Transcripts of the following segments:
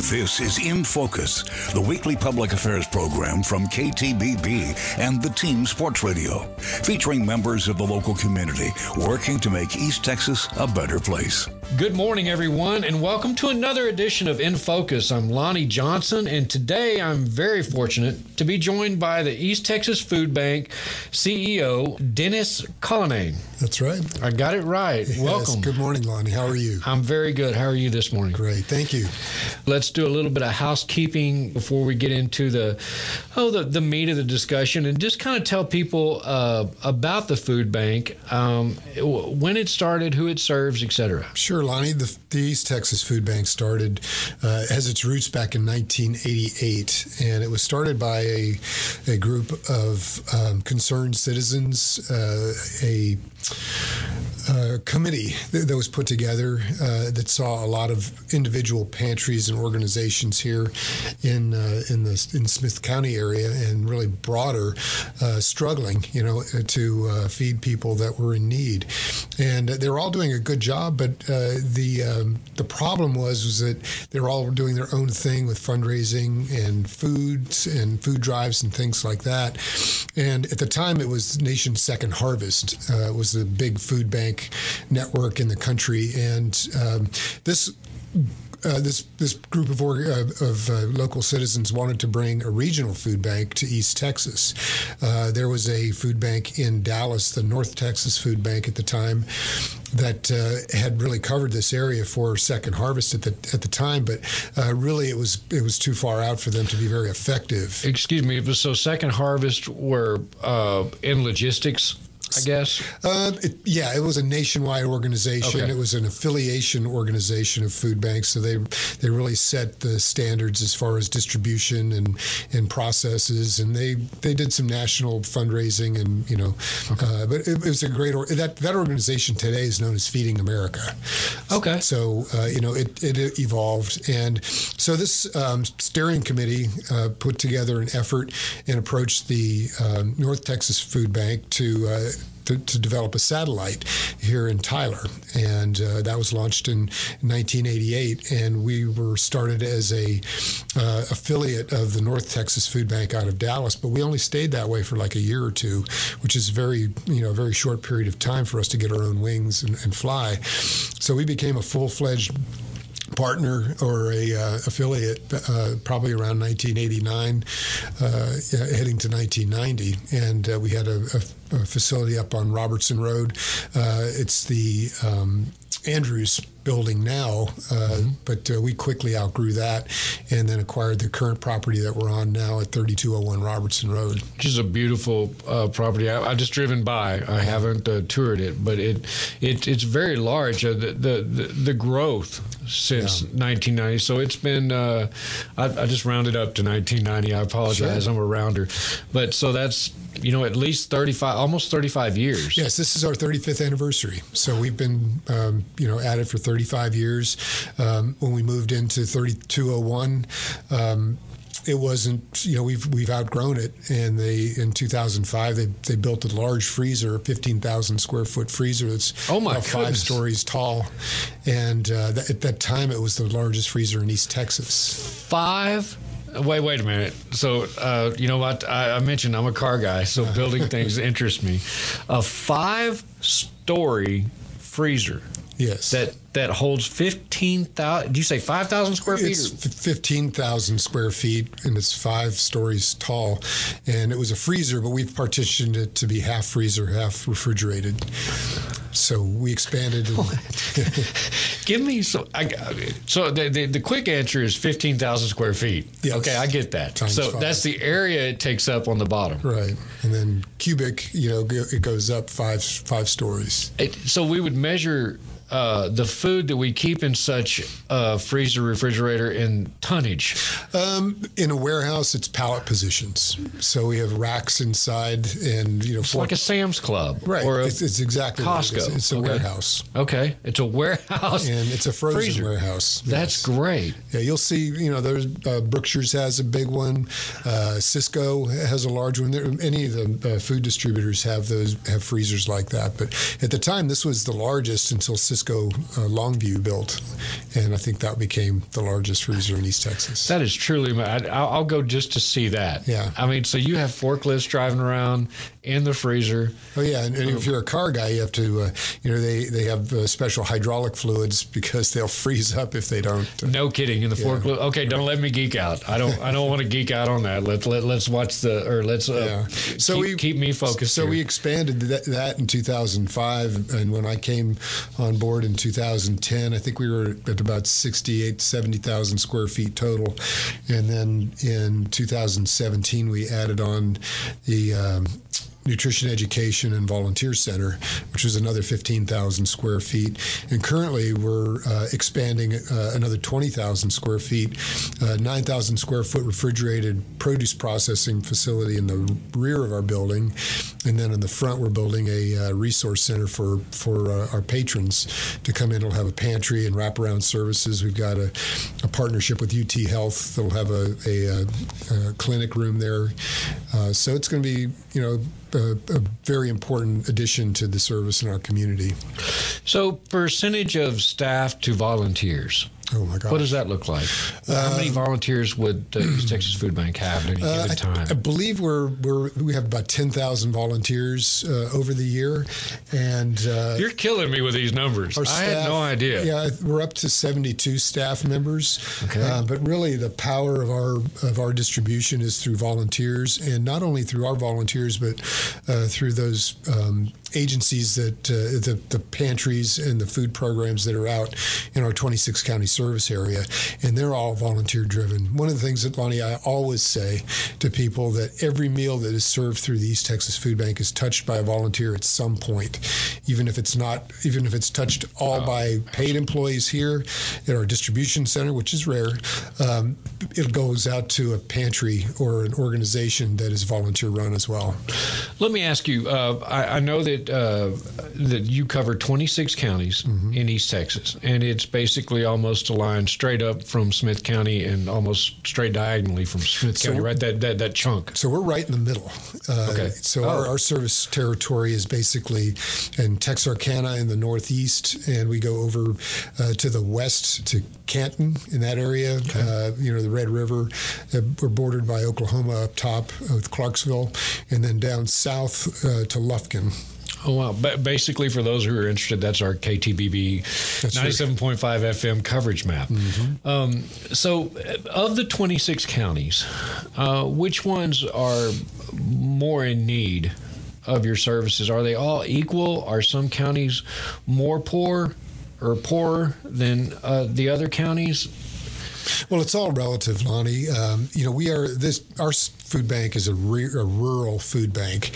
This is In Focus, the weekly public affairs program from KTBB and the Team Sports Radio, featuring members of the local community working to make East Texas a better place. Good morning, everyone, and welcome to another edition of In Focus. I'm Lonnie Johnson, and today I'm very fortunate to be joined by the East Texas Food Bank CEO, Dennis Cullinane. That's right. I got it right. Yes. Welcome. Good morning, Lonnie. How are you? I'm very good. How are you this morning? Great. Thank you. Let's do a little bit of housekeeping before we get into the oh the, the meat of the discussion, and just kind of tell people uh, about the food bank, um, when it started, who it serves, etc. Sure, Lonnie. The, the, East Texas Food Bank started uh, has its roots back in 1988, and it was started by a, a group of um, concerned citizens, uh, a uh, committee that, was put together uh, that saw a lot of individual pantries and organizations here in uh, in the in Smith County area and really broader uh, struggling, you know, to uh, feed people that were in need, and they were all doing a good job. But uh, the um, the problem was was that they were all doing their own thing with fundraising and foods and food drives and things like that. And at the time, it was Nation's Second Harvest was the big food bank network in the country, and um, this. Uh, this this group of, uh, of uh, local citizens wanted to bring a regional food bank to East Texas. Uh, there was a food bank in Dallas, the North Texas Food Bank at the time, that uh, had really covered this area for Second Harvest at the at the time, but really it was it was too far out for them to be very effective. Excuse me. So Second Harvest were in logistics I guess. Uh, it, yeah, it was a nationwide organization. Okay. It was an affiliation organization of food banks, so they they really set the standards as far as distribution and and processes, and they they did some national fundraising and you know, okay. uh, but it, it, was a great or, that that organization today is known as Feeding America. Okay. So uh, you know it it evolved, and so this um, steering committee uh, put together an effort and approached the um, North Texas Food Bank to uh, to, to, develop a satellite here in Tyler, and uh, that was launched in 1988. And we were started as a uh, affiliate of the North Texas Food Bank out of Dallas, but we only stayed that way for like a year or two, which is very you know a very short period of time for us to get our own wings and, and fly. So we became a full fledged partner or a uh, affiliate uh, probably around 1989 uh, heading to 1990 and uh, we had a, a, a, facility up on Robertson Road uh, it's the um, Andrews building now, uh, mm-hmm. but uh, we quickly outgrew that and then acquired the current property that we're on now at 3201 Robertson Road. Which is a beautiful uh, property. I, I, just driven by. I haven't uh, toured it, but it, it it's very large. Uh, the, the, the, the growth since yeah. 1990. So it's been. Uh, I, I, just rounded up to 1990. I apologize. Sure. I'm a rounder, but so that's you know, at least 35, almost 35 years. Yes, this is our 35th anniversary. So we've been, um, you know, at it for 35 years. Um, when we moved into 3201, um, it wasn't you know we've we've outgrown it and they in 2005 they they built a large freezer a 15,000 square foot freezer that's oh my five stories tall and uh, that, at that time it was the largest freezer in East Texas five Wait, wait a minute. So, uh, you know what? I, I, mentioned I'm a car guy, so building things interest me. A five story freezer. Yes. That that holds 15,000, do you say 5,000 square feet? It's 15,000 square feet and it's five stories tall. And it was a freezer, but we've partitioned it to be half freezer, half refrigerated. So we expanded. And Give me so. I, so the, the, the quick answer is 15,000 square feet. Yes. Okay, I get that. Times so five. that's the area it takes up on the bottom. Right. And then cubic, you know, it goes up five five stories. It, so we would measure uh, the food that we keep in such a freezer refrigerator in tonnage? Um, in a warehouse, it's pallet positions. So we have racks inside, and you know, it's like a Sam's Club, right? Or it's, it's exactly Costco. It it's a okay. warehouse. Okay, it's a warehouse, and it's a frozen freezer. warehouse. That's great. Yeah, you'll see. You know, there's uh, Brookshire's has a big one. Uh, Sysco has a large one. There, any of the uh, food distributors have those have freezers like that. But at the time, this was the largest until Sysco Francisco uh, Longview built, and I think that became the largest freezer in East Texas. That is truly. I, I'll go just to see that. Yeah. I mean, so you have forklifts driving around in the freezer. Oh yeah, and, and if you're a car guy, you have to, uh, you know, they they have uh, special hydraulic fluids because they'll freeze up if they don't. No kidding. In the Yeah. forklift. Okay, don't let me geek out. I don't. I don't want to geek out on that. Let let let's watch the or let's uh, Yeah. So keep, we keep me focused. So here. we expanded that, that in 2005, and when I came on board in 2010, I think we were at about 68, 70,000 square feet total, and then in 2017 we added on the. Um, Nutrition Education and Volunteer Center, which was another 15,000 square feet. And currently, we're uh, expanding uh, another 20,000 square feet, uh, 9,000 square foot refrigerated produce processing facility in the rear of our building. And then in the front, we're building a uh, resource center for, for uh, our patrons to come in. It'll have a pantry and wraparound services. We've got a, a partnership with UT Health that'll have a, a, a clinic room there. Uh, so it's going to be, you know, a, a very important addition to the service in our community. so percentage of staff to volunteers. Oh my God! What does that look like? How many volunteers would uh, East Texas Food Bank have at any Uh, given I, time? I believe we're, we're we have about ten thousand volunteers uh, over the year, and uh, You're killing me with these numbers. our I had no idea. Yeah, we're up to seventy-two staff members. Okay. Uh, but really, the power of our of our distribution is through volunteers, and not only through our volunteers, but uh, through those. Um, agencies that uh, the, the pantries and the food programs that are out in our 26 county service area and they're all volunteer driven one of the things that lonnie i always say to people that every meal that is served through the east texas food bank is touched by a volunteer at some point even if it's not even if it's touched all by paid employees here at our distribution center which is rare um, it goes out to a pantry or an organization that is volunteer run as well Let me ask you. Uh, I, I know that uh, that you cover 26 counties Mm-hmm. in East Texas, and it's basically almost line straight up from Smith County and almost straight diagonally from Smith So- County. Right, that that that chunk. So we're right in the middle. Uh, Okay. So our, Oh. our service territory is basically in Texarkana in the northeast, and we go over uh, to the west to Canton in that area. Uh, you know, the Red River. Uh, we're bordered by Oklahoma up top with Clarksville, and then down south uh, to Lufkin. Oh wow! But basically, for those who are interested, that's our KTBB That's 97.5 FM coverage map. Um, so, of the 26 counties, uh, which ones are more in need of your services? Are they all equal? Are some counties more poor or poorer than uh, the other counties? Well, it's all relative, Lonnie. Um, you know, we are this. Our food bank is a, re, a rural food bank.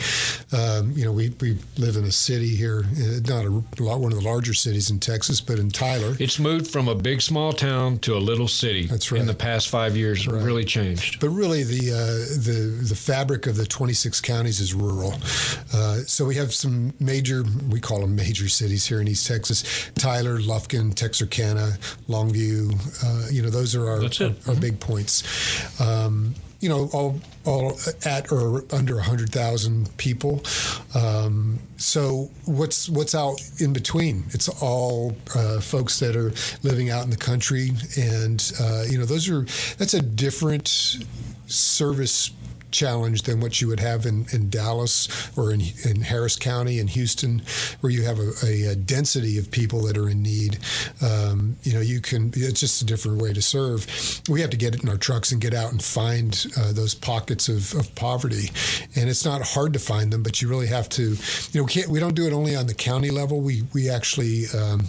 Um, you know, we, we live in a city here, uh, not a, lot- one of the larger cities in Texas, but in Tyler. It's moved from a big small town to a little city. That's In the past five years, it really changed. But really, the uh, the the fabric of the 26 counties is rural. Uh, so we have some major, we call them major cities here in East Texas: Tyler, Lufkin, Texarkana, Longview. Uh, you know, those are our our, our big points. Um, you know, all all at or under 100,000 people. Um, so what's what's out in between? It's all uh, folks that are living out in the country, and uh, you know, those are that's a different service challenge than what you would have in, in Dallas or in, in Harris County in Houston, where you have a, a, density of people that are in need. Um, you know, you can, it's just a different way to serve. We have to get it in our trucks and get out and find uh, those pockets of, of poverty. And it's not hard to find them, but you really have to, you know, we, we don't do it only on the county level. We, we actually, um,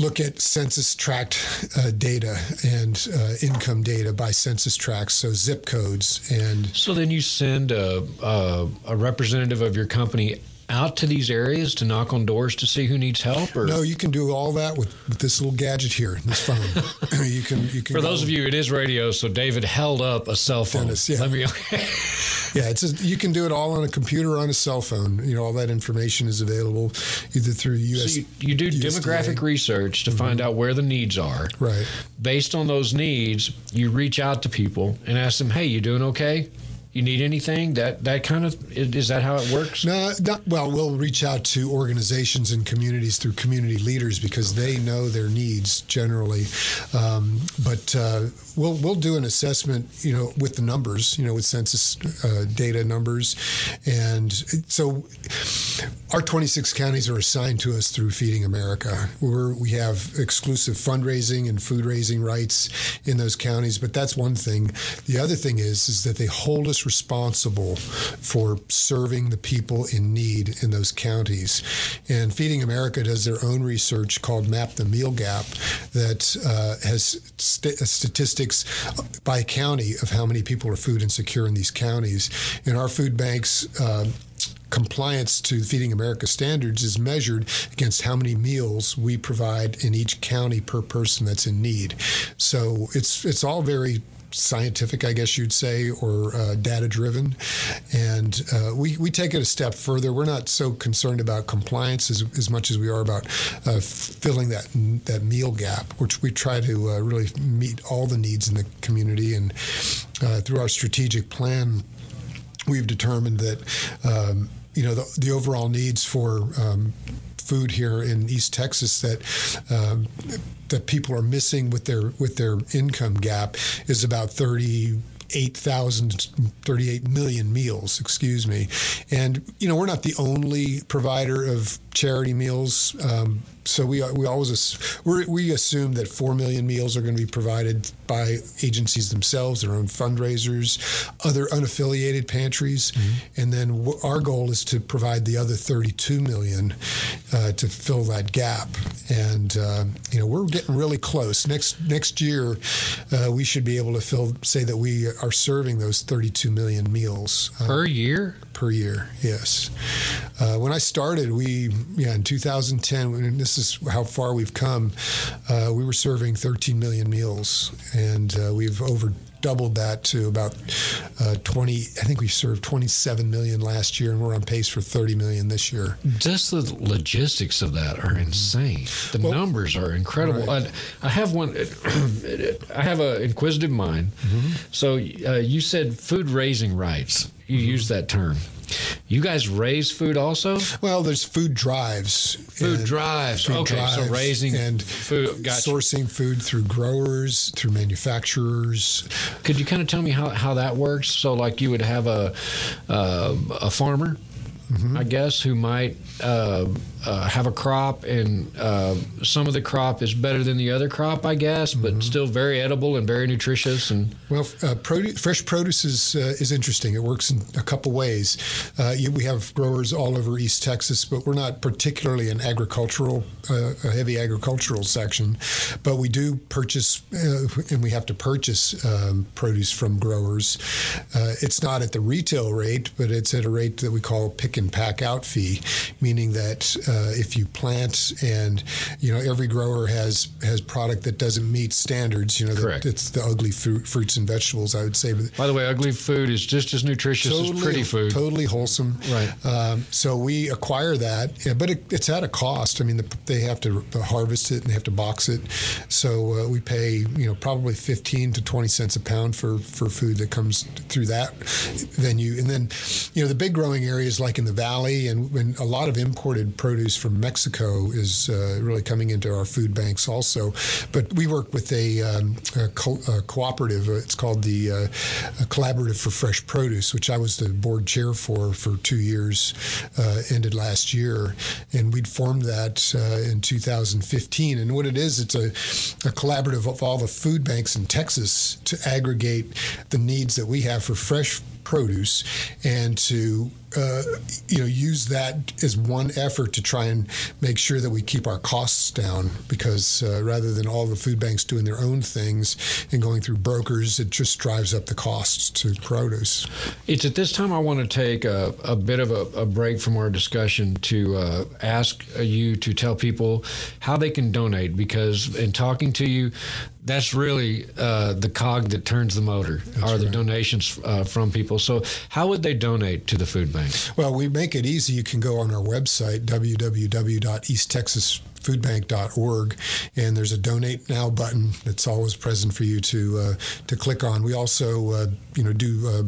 look at census tract uh, data and uh, income data by census tracts, so zip codes and So then you send a, a, a representative of your company out to these areas to knock on doors to see who needs help? Or no, you can do all that with, with this little gadget here, this phone. you can you can for those of you, it is radio. So David held up a cell phone. Dennis, yeah. Let me. Yeah, it's a, you can do it all on a computer or on a cell phone. You know, all that information is available either through US. So you, you do USDA. demographic research to find mm-hmm. out where the needs are. Right. Based on those needs, you reach out to people and ask them, "Hey, you doing okay? You need anything? That that kind of is that how it works? No not, well we'll reach out to organizations and communities through community leaders because they know their needs generally. Um, but uh, we'll we'll do an assessment you know with the numbers you know with census uh, data numbers. And so our 26 counties are assigned to us through feeding america. We're, we have exclusive fundraising and food raising rights in those counties but that's one thing. The other thing is is that they hold us responsible for serving the people in need in those counties. And Feeding America does their own research called Map the Meal Gap that uh, has st- statistics by county of how many people are food insecure in these counties. And our food banks. Uh, compliance to Feeding America standards is measured against how many meals we provide in each county per person that's in need. So it's it's all very scientific, I guess you'd say, or uh, data driven. And uh, we, we take it a step further. We're not so concerned about compliance as, as much as we are about uh, filling that that meal gap, which we try to uh, really meet all the needs in the community. And uh, through our strategic plan, we've determined that. Um, you know the, the overall needs for um, food here in East Texas that um, that people are missing with their with their income gap is about 30 8,000, 38 million meals, excuse me. And, you know, we're not the only provider of charity meals. Um, so we we always we we assume that four million meals are going to be provided by agencies themselves, their own fundraisers, other unaffiliated pantries, mm-hmm. and then our goal is to provide the other 32 million uh, to fill that gap. And uh, you know we're getting really close. Next next year, uh, we should be able to fill say that we are serving those 32 million meals uh, per year. Per year, yes. Uh, when I started, we yeah in 2010. This is how far we've come. Uh, we were serving 13 million meals, and uh, we've over doubled that to about uh, 20 i think we served 27 million last year and we're on pace for 30 million this year just the logistics of that are insane the well, numbers are incredible right. I, I, have one i have an inquisitive mind mm-hmm. so uh, you said food raising rights you mm-hmm. use that term you guys raise food also? Well, there's food drives. Food drives. Food okay, drives so raising and food, gotcha. sourcing food through growers, through manufacturers. Could you kind of tell me how, how that works? So, like, you would have a uh, a farmer, mm-hmm. I guess, who might uh, uh, have a crop, and uh, some of the crop is better than the other crop, I guess, but mm-hmm. still very edible and very nutritious. And well, uh, produce, fresh produce is uh, is interesting. It works in a couple ways. Uh, you, we have growers all over East Texas, but we're not particularly an agricultural, a heavy agricultural section. But we do purchase, and we have to purchase um, produce from growers. it's not at the retail rate, but it's at a rate that we call pick and pack out fee, meaning that uh, if you plant and you know every grower has has product that doesn't meet standards. You know, Correct. it's the ugly fruit, fruits and vegetables. I would say. By the way, ugly food is just as nutritious totally, as pretty food. Totally wholesome. Right. Um, so we acquire that, but it, it's at a cost. I mean, the, they have to harvest it and they have to box it. So uh, we pay you know probably fifteen to twenty cents a pound for for food that comes through that venue, and then you know the big growing areas like in the valley and, and a lot of imported produce produce from Mexico is uh, really coming into our food banks also. But we work with a, um, a, co- a cooperative. Uh, it's called the uh, Collaborative for Fresh Produce, which I was the board chair for for two years. Ended last year, and we'd formed that in 2015. And what it is, it's a, a collaborative of all the food banks in Texas to aggregate the needs that we have for fresh produce and to uh, you know use that as one effort to try and make sure that we keep our costs down because uh, rather than all the food banks doing their own things and going through brokers it just drives up the costs to produce. It's at this time i want to take a, a bit of a, a, break from our discussion to uh, ask you to tell people how they can donate because in talking to you that's really uh, the cog that turns the motor that's are the donations uh, from people. So how would they donate to the food bank? Well we make it easy. You can go on our website www.easttexas foodbank.org, and there's a donate now button that's always present for you to uh, to click on. We also uh, you know do uh,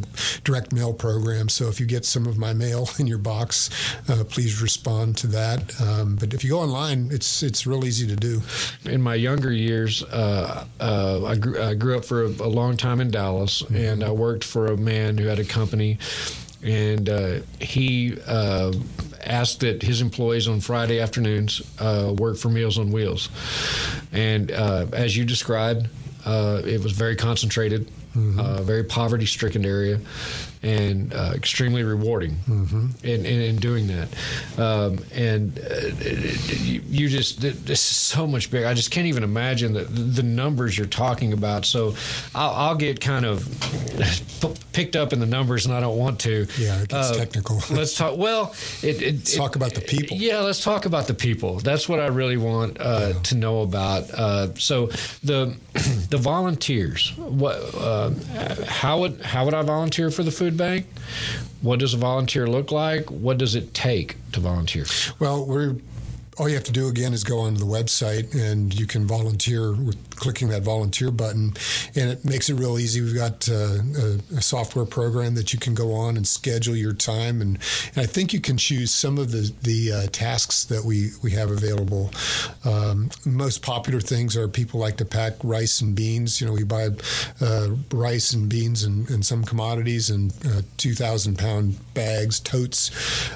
direct mail programs, so if you get some of my mail in your box, uh, please respond to that. Um, but if you go online, it's it's real easy to do. In my younger years, uh, uh, I, grew, I, grew, up for a, a, long time in Dallas, mm-hmm. and I worked for a man who had a company and uh, he uh, asked that his employees on Friday afternoons uh, work for Meals on Wheels. And uh, as you described, uh, it was very concentrated, mm-hmm. Uh, very poverty stricken area and uh, extremely rewarding mm-hmm. in, in, in, doing that. Um, and uh, you, you, just, this is so much bigger. I just can't even imagine the, the numbers you're talking about. So I'll, I'll, get kind of picked up in the numbers and I don't want to. Yeah, it gets uh, technical. let's talk, well, it, it, let's talk about the people. Yeah, let's talk about the people. That's what I really want uh, yeah. to know about. Uh, so the, the volunteers, what, uh, how would, how would I volunteer for the food food bank. What does a volunteer look like? What does it take to volunteer? Well, we're all you have to do again is go onto the website and you can volunteer with clicking that volunteer button and it makes it real easy we've got uh, a, a, software program that you can go on and schedule your time and, and i think you can choose some of the, the uh, tasks that we, we have available um, most popular things are people like to pack rice and beans you know we buy uh, rice and beans and, and some commodities in uh, 2000 pound bags totes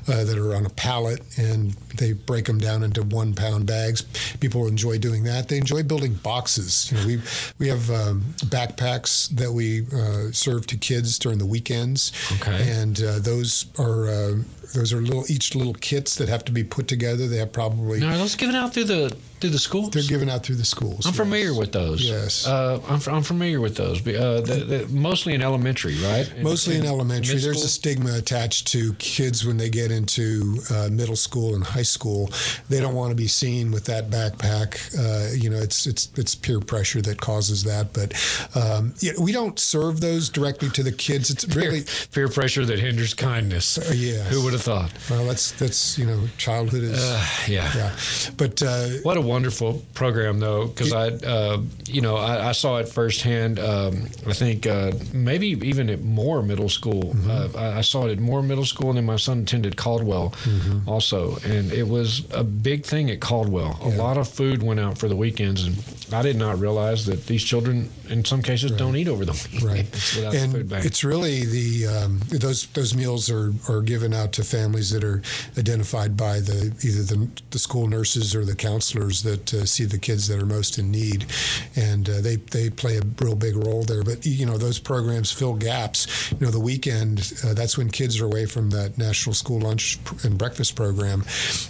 uh, that are on a pallet and they break them down into one pound bags. People enjoy doing that. They enjoy building boxes. You know, we we have um, backpacks that we uh, serve to kids during the weekends. Okay. And uh, those are uh, those are little each little kits that have to be put together. They have probably. Now, are those given out through the through the schools? They're given out through the schools. I'm yes. familiar with those. Yes, uh, I'm, I'm familiar with those. Uh, the, the, mostly in elementary, right? Mostly in, in elementary. There's a stigma attached to kids when they get into uh, middle school and high school. They don't want to be seen with that backpack. Uh, you know, it's it's it's peer pressure that causes that. But um, yeah, we don't serve those directly to the kids. It's really peer, peer pressure that hinders kindness. Uh, yeah. Who would have thought? Well, that's that's you know, childhood is. Uh, yeah. Yeah. But what a wonderful program, though, because I, uh, you know, I, I, saw it firsthand. Um, I think uh, maybe even at Moore Middle School. Mm-hmm. Uh, I, I, saw it at Moore Middle School, and then my son attended Caldwell mm-hmm. also, and it was a big thing at Caldwell. A lot of food went out for the weekends, and I did not realize that these children, in some cases, right. don't eat over the weekend. Right, and it's really the um, those those meals are are given out to families that are identified by the either the, the school nurses or the counselors that uh, see the kids that are most in need, and uh, they they play a real big role there. But you know those programs fill gaps. You know the weekend uh, that's when kids are away from that national school lunch and breakfast program,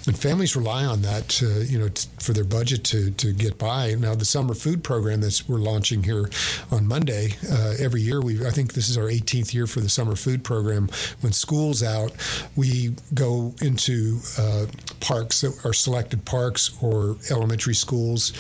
and families rely on that you know t- for their budget to to get by. Now the summer food program that we're launching here on Monday uh, every year. We I think this is our 18th year for the summer food program. When school's out, we go into uh, parks that are selected parks or elementary schools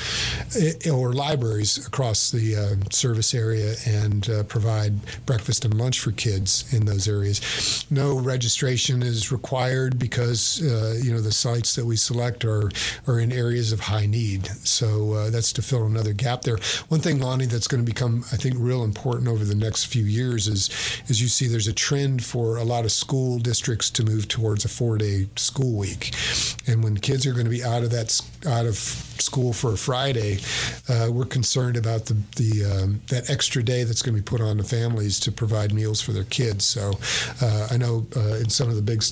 eh, or libraries across the uh, service area and uh, provide breakfast and lunch for kids in those areas. No registration is required because uh, you know the sites that we select are are in areas of high need. So uh, that's to fill another gap there. One thing, Lonnie, that's going to become I think real important over the next few years is as you see there's a trend for a lot of school districts to move towards a four day school week, and when kids are going to be out of that out of school for a Friday, uh, we're concerned about the the um, that extra day that's going to be put on the families to provide meals for their kids. So uh, I know uh, in some of the big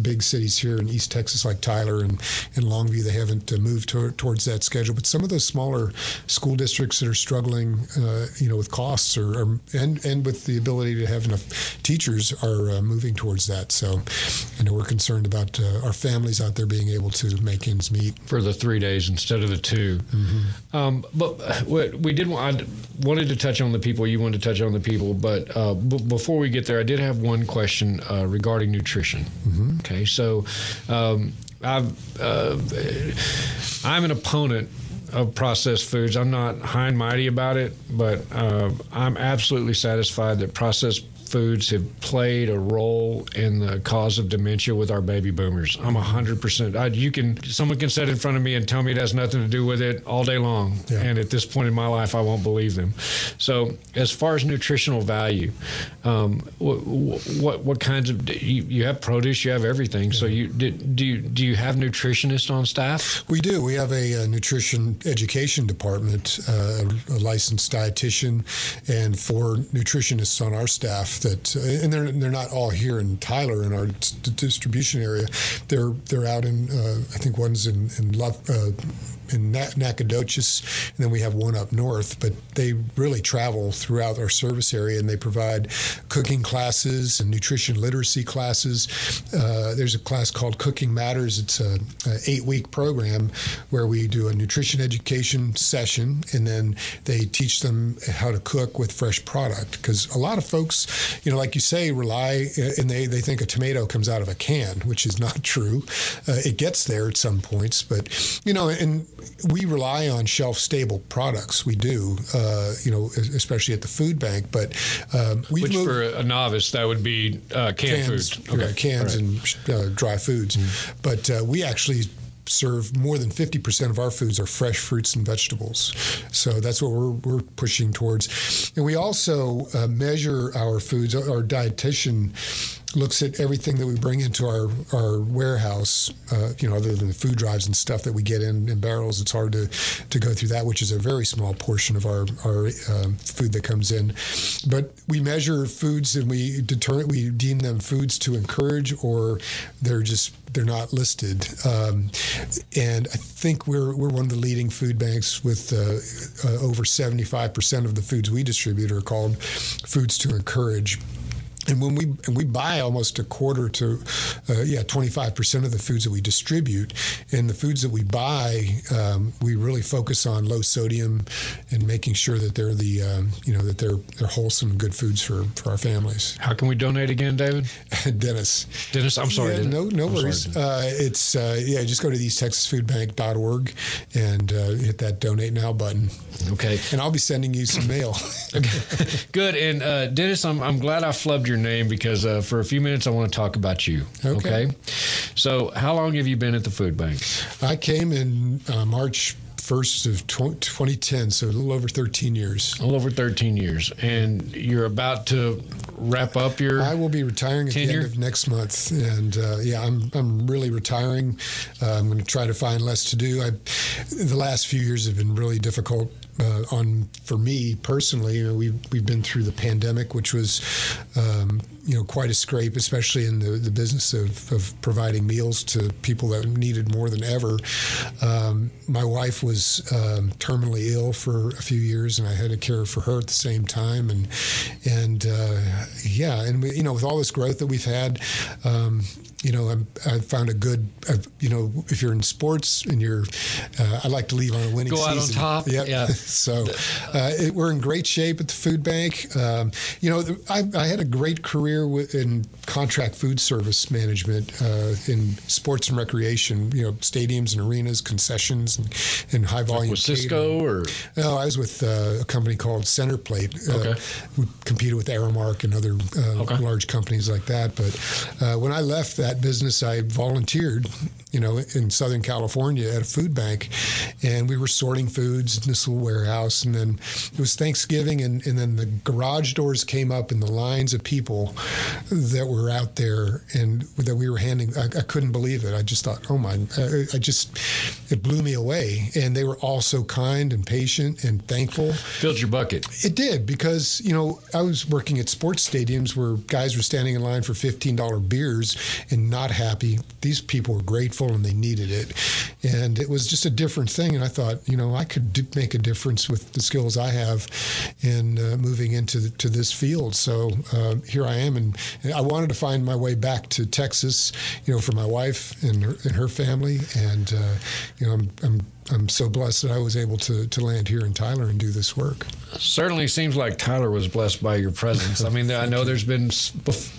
big cities here in East Texas, like Tyler and, and Longview, they haven't uh, moved to, towards that schedule. But some of those smaller school districts that are struggling, uh, you know, with costs or, or, and and with the ability to have enough teachers are uh, moving towards that. So, you know, we're concerned about uh, our families out there being able to make ends meet for the three days instead of the 2 mm-hmm. um, but what we did, I wanted to touch on the people. You wanted to touch on the people, but uh, b- before we get there, I did have one question uh, regarding nutrition. Mm-hmm. Okay, so um, I've uh, I'm an opponent of processed foods. I'm not high and mighty about it, but uh, I'm absolutely satisfied that processed foods have played a role in the cause of dementia with our baby boomers. I'm 100%. I, you can, someone can sit in front of me and tell me it has nothing to do with it all day long. Yeah. And at this point in my life, I won't believe them. So, as far as nutritional value, um, what, what, what kinds of you, you, have produce, you have everything. Yeah. So, you do, do you do you have nutritionists on staff? We do. We have a, a nutrition education department, uh, a licensed dietitian, and four nutritionists on our staff. That uh, and they're they're not all here in Tyler in our distribution area. They're they're out in uh, I think one's in in Love, uh, in Nacogdoches, and then we have one up north. But they really travel throughout our service area, and they provide cooking classes and nutrition literacy classes. Uh, there's a class called Cooking Matters. It's a, a eight-week program where we do a nutrition education session, and then they teach them how to cook with fresh product. Because a lot of folks, you know, like you say, rely and they they think a tomato comes out of a can, which is not true. Uh, it gets there at some points, but you know, and we rely on shelf stable products. We do, uh, you know, especially at the food bank. But um, which moved, for a novice that would be uh, canned cans, foods, okay. cans right. and uh, dry foods. Mm-hmm. But uh, we actually serve more than 50% of our foods are fresh fruits and vegetables. So that's what we're, we're pushing towards. And we also uh, measure our foods. Our dietitian looks at everything that we bring into our, our warehouse, uh, you know, other than the food drives and stuff that we get in, in barrels. It's hard to, to go through that, which is a very small portion of our, our um, food that comes in. But we measure foods and we determine, we deem them foods to encourage or they're just they're not listed. Um, and I think we're we're one of the leading food banks with uh, uh, over 75% of the foods we distribute are called foods to encourage and when we and we buy almost a quarter to uh, yeah 25 percent of the foods that we distribute. And the foods that we buy um, we really focus on low sodium and making sure that they're the um, you know that they're they're wholesome and good foods for for our families. How can we donate again david? Dennis. Dennis i'm sorry yeah, no no I'm worries. uh, it's uh, yeah just go to easttexasfoodbank.org and uh, hit that donate now button. Okay. And i'll be sending you some mail. Okay. good. And uh, dennis I'm, I'm glad i flubbed your your name because uh, for a few minutes I want to talk about you. Okay. okay? So, how long have you been at the food bank? I came in uh, March 1st of 2010, so a little over 13 years. A little over 13 years. And you're about to wrap up your I will be retiring tenure? at the end of next month. And uh, yeah, I'm, I'm really retiring. Uh, I'm going to try to find less to do. I, the last few years have been really difficult uh, on for me personally. You know, we've we've been through the pandemic, which was um, you know quite a scrape, especially in the, the business of, of providing meals to people that needed more than ever. Um, my wife was um, terminally ill for a few years, and I had to care for her at the same time. And and uh, yeah, and we, you know with all this growth that we've had um, you know, I'm, i found a good, uh, you know, if you're in sports and you're, uh, I like to leave on a winning Go season. Go out on top. Yep. Yeah. so uh, it, we're in great shape at the food bank. Um, you know, I, I, had a great career with, in contract food service management uh, in sports and recreation. You know, stadiums and arenas, concessions, and, and high volume. Like with Sysco or? No, I was with uh, a company called Centerplate. Uh, okay. We competed with Aramark and other okay. large companies like that. But when I left that that business, I volunteered, you know, in Southern California at a food bank, and we were sorting foods in this little warehouse. And then it was Thanksgiving, and, and then the garage doors came up, and the lines of people that were out there and that we were handing, I, I couldn't believe it. I just thought, oh my, I, I, just, it blew me away. And they were all so kind and patient and thankful. Filled your bucket. It did because, you know, I was working at sports stadiums where guys were standing in line for $15 beers and not happy. These people were grateful and they needed it. And it was just a different thing. And I thought, you know, I could make a difference with the skills I have in uh, moving into the, to this field. So uh, here I am. And I wanted to find my way back to Texas, you know, for my wife and her, and her family. And, uh, you know, I'm, I'm I'm so blessed that I was able to, to land here in Tyler and do this work. Certainly seems like Tyler was blessed by your presence. I mean, I know there's been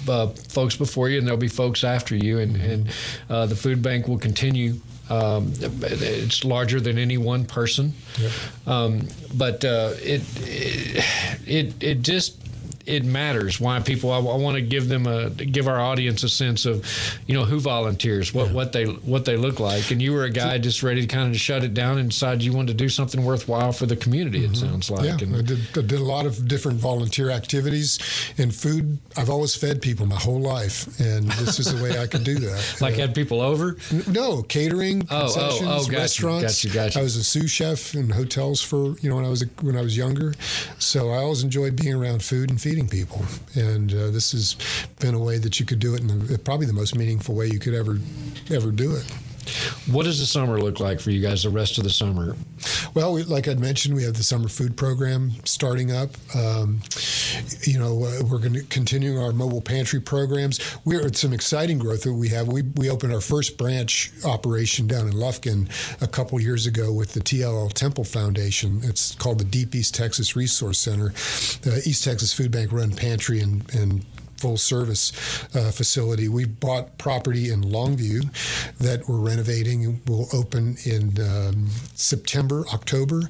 uh, folks before you, and there'll be folks after you, and, and uh, the food bank will continue. Um, it's larger than any one person, yep. um, but uh, it, it it it just it matters. Why people? I, I want to give them a give our audience a sense of, you know, who volunteers, what yeah. what they what they look like. And you were a guy just ready to kind of shut it down and decide you wanted to do something worthwhile for the community. Mm-hmm. It sounds like. Yeah, and, I did, I did a lot of different volunteer activities and food. I've always fed people my whole life, and this is the way I could do that. like uh, had people over? No, catering, oh, concessions, oh, oh, restaurants. You, got you, I was a sous chef in hotels for you know when I was a, when I was younger, so I always enjoyed being around food and feeding people. And uh, this has been a way that you could do it in the, probably the most meaningful way you could ever ever do it. What does the summer look like for you guys? The rest of the summer? Well, we, like I'd mentioned, we have the summer food program starting up. Um, you know, uh, we're going to continue our mobile pantry programs. We're at some exciting growth that we have. We we opened our first branch operation down in Lufkin a couple years ago with the TLL Temple Foundation. It's called the Deep East Texas Resource Center. The East Texas Food Bank run pantry and, and full service uh, facility. We bought property in Longview that we're renovating. We'll open in um, September, October,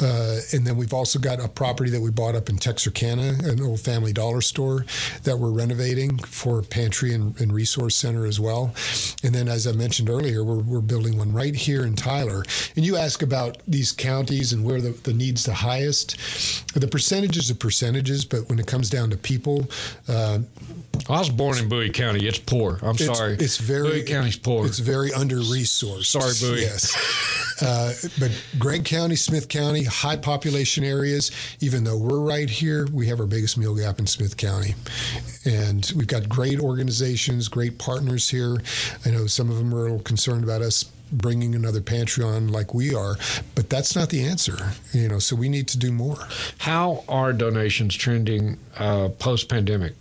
uh, and then we've also got a property that we bought up in Texarkana, an old Family Dollar store that we're renovating for pantry and, and resource center as well. And then, as I mentioned earlier, we're, we're building one right here in Tyler. And you ask about these counties and where the, the needs the highest. The percentages are percentages, but when it comes down to people, uh, I was born in Bowie County. It's poor. I'm it's, sorry. It's very Bowie County's poor. It's very under resourced. Sorry, Bowie. Yes. uh, but Gregg County, Smith County, high population areas. Even though we're right here, we have our biggest meal gap in Smith County, and we've got great organizations, great partners here. I know some of them are a little concerned about us bringing another pantry on like we are, but that's not the answer. You know, so we need to do more. How are donations trending uh, post pandemic?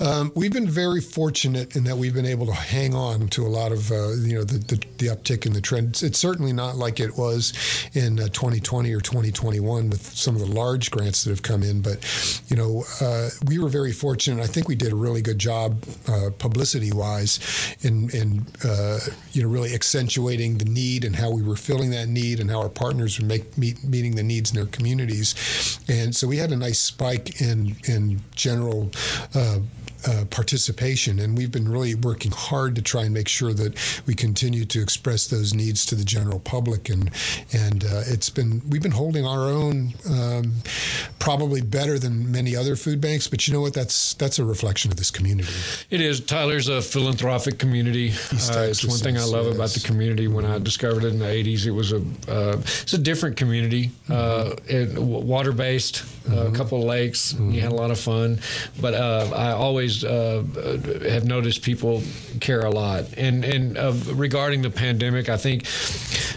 Um, we've been very fortunate in that we've been able to hang on to a lot of uh, you know the, the, the, uptick in the trend. It's certainly not like it was in uh, 2020 or 2021 with some of the large grants that have come in, but you know uh, we were very fortunate. I think we did a really good job uh, publicity wise in in uh, you know really accentuating the need and how we were filling that need and how our partners were make, meet, meeting the needs in their communities. And so we had a nice spike in in general. Uh, uh, participation, and we've been really working hard to try and make sure that we continue to express those needs to the general public. And and uh, it's been we've been holding our own, um, probably better than many other food banks. But you know what? That's that's a reflection of this community. It is. Tyler's a philanthropic community. Uh, it's one thing I love yes. about the community. When I discovered it in the '80s, it was a uh, it's a different community, mm-hmm. water based, mm-hmm. a couple of lakes. Mm-hmm. You had a lot of fun, but I always uh, have noticed people care a lot. And and uh, regarding the pandemic, I think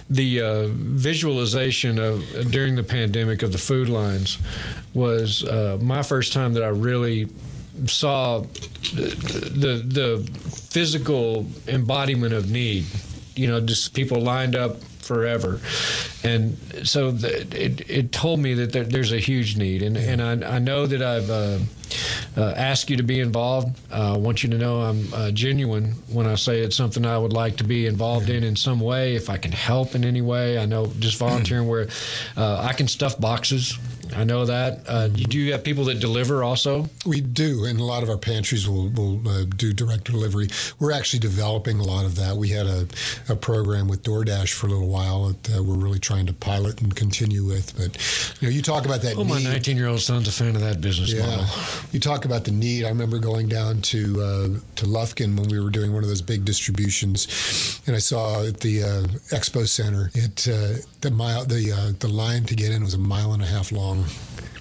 the uh, visualization of during the pandemic of the food lines was uh, my first time that I really saw the, the the physical embodiment of need. You know, just people lined up forever. And so the, it, it told me that there, there's a huge need. And, and I, I know that I've uh, uh, asked you to be involved. Uh, I want you to know I'm uh, genuine when I say it's something I would like to be involved in in some way. If I can help in any way, I know just volunteering where uh, I can stuff boxes. I know that. Uh, do you have people that deliver also? We do, and a lot of our pantries will, will uh, do direct delivery. We're actually developing a lot of that. We had a, a program with DoorDash for a little while that uh, we're really trying to pilot and continue with. But you know, you talk about that. Oh, need. my 19 year old son's a fan of that business yeah. model. You talk about the need. I remember going down to uh, to Lufkin when we were doing one of those big distributions, and I saw at the uh, Expo Center it uh, the mile the uh, the line to get in was a mile and a half long.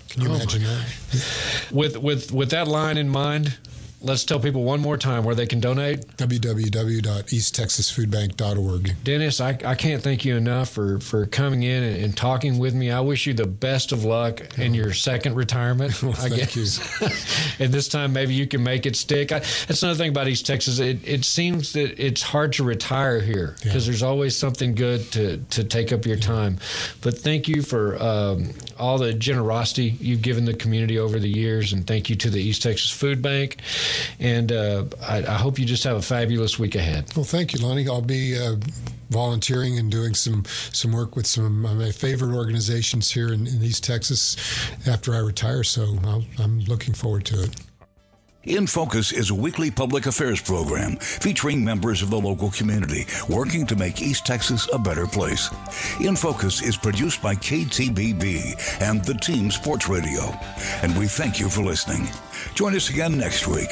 Can you oh imagine that? With with with that line in mind, Let's tell people one more time where they can donate. www.easttexasfoodbank.org. Dennis, I, I can't thank you enough for, for coming in and, and talking with me. I wish you the best of luck oh. in your second retirement. Well, I thank guess. you. and this time, maybe you can make it stick. I, that's another thing about East Texas. It, it seems that it's hard to retire here because yeah. there's always something good to, to take up your yeah. time. But thank you for um, all the generosity you've given the community over the years. And thank you to the East Texas Food Bank. And uh, I, I, hope you just have a fabulous week ahead. Well, thank you, Lonnie. I'll be uh, volunteering and doing some some work with some of my favorite organizations here in, in East Texas after I retire. So i am looking forward to it. In Focus is a weekly public affairs program featuring members of the local community working to make East Texas a better place. In Focus is produced by KTBB and the Team Sports Radio. And we thank you for listening. Join us again next week.